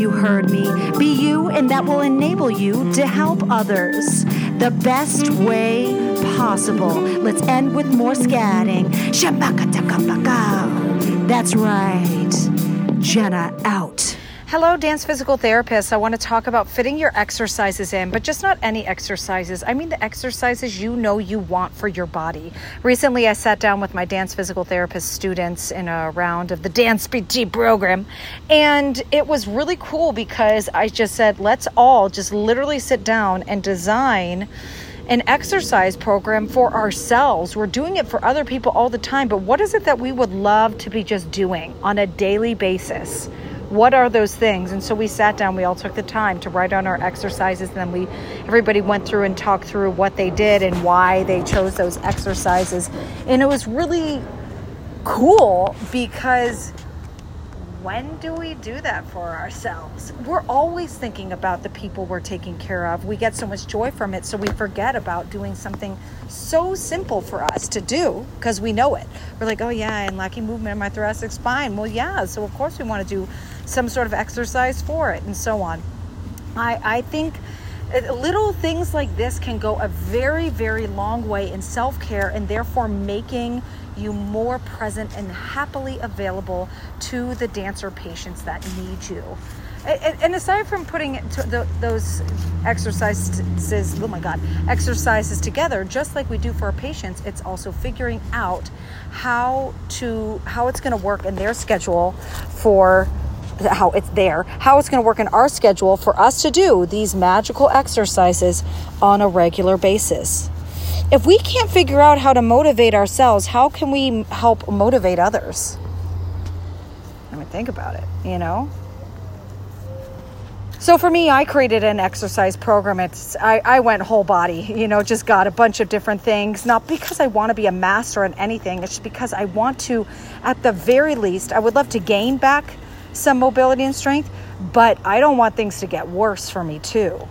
You heard me. Be you, and that will enable you to help others the best way possible. Let's end with more scatting. That's right. Jenna out. Hello, dance physical therapist. I want to talk about fitting your exercises in, but just not any exercises. I mean, the exercises you know you want for your body. Recently, I sat down with my dance physical therapist students in a round of the Dance PT program, and it was really cool because I just said, let's all just literally sit down and design an exercise program for ourselves. We're doing it for other people all the time, but what is it that we would love to be just doing on a daily basis? What are those things? And so we sat down we all took the time to write on our exercises and then we everybody went through and talked through what they did and why they chose those exercises. And it was really cool because when do we do that for ourselves? We're always thinking about the people we're taking care of. We get so much joy from it, so we forget about doing something so simple for us to do because we know it. We're like, oh, yeah, and lacking movement in my thoracic spine. Well, yeah, so of course we want to do some sort of exercise for it and so on. I, I think Uh, little things like this can go a very, very long way in self care and therefore making you more present and happily available to the dancer patients that need you. And aside from putting those exercises, oh my God, exercises together, just like we do for our patients, it's also figuring out how to how it's going to work in their schedule for how it's there, how it's going to work in our schedule for us to do these magical exercises on a regular basis if we can't figure out how to motivate ourselves, how can we help motivate others? I mean, think about it, you know? So for me, I created an exercise program. It's I, I went whole body, you know, just got a bunch of different things. Not because I want to be a master in anything. It's just because I want to, at the very least, I would love to gain back some mobility and strength, but I don't want things to get worse for me too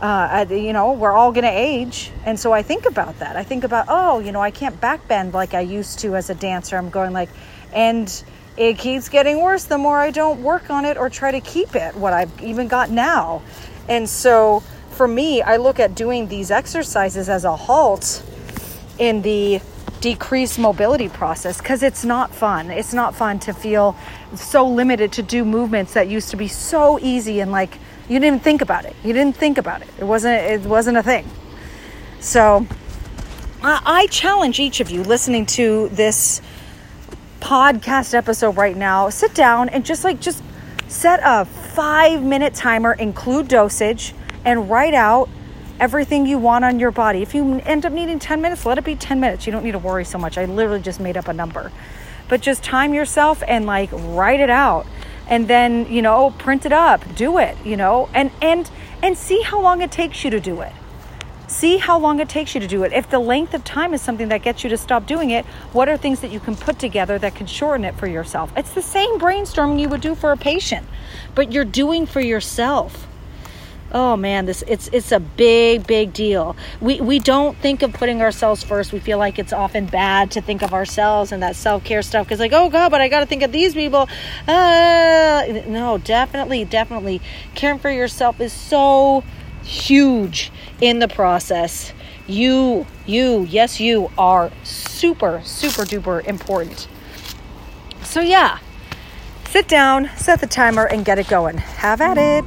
uh, you know, we're all going to age. And so I think about that. I think about, oh, you know, I can't backbend like I used to as a dancer. I'm going like, and it keeps getting worse the more I don't work on it or try to keep it what I've even got now. And so for me, I look at doing these exercises as a halt in the decreased mobility process because it's not fun. It's not fun to feel so limited to do movements that used to be so easy and like you didn't even think about it. You didn't think about it. It wasn't it wasn't a thing. So I, I challenge each of you listening to this podcast episode right now, sit down and just like just set a five minute timer, include dosage, and write out everything you want on your body. If you end up needing 10 minutes, let it be 10 minutes. You don't need to worry so much. I literally just made up a number. But just time yourself and like write it out and then you know print it up do it you know and and and see how long it takes you to do it see how long it takes you to do it if the length of time is something that gets you to stop doing it what are things that you can put together that can shorten it for yourself it's the same brainstorming you would do for a patient but you're doing for yourself oh man this it's it's a big big deal. We we don't think of putting ourselves first. We feel like it's often bad to think of ourselves and that self-care stuff because like oh god but i got to think of these people. Uh, no definitely definitely. Caring for yourself is so huge in the process. You you yes you are super super duper important. So yeah sit down set the timer and get it going. Have at it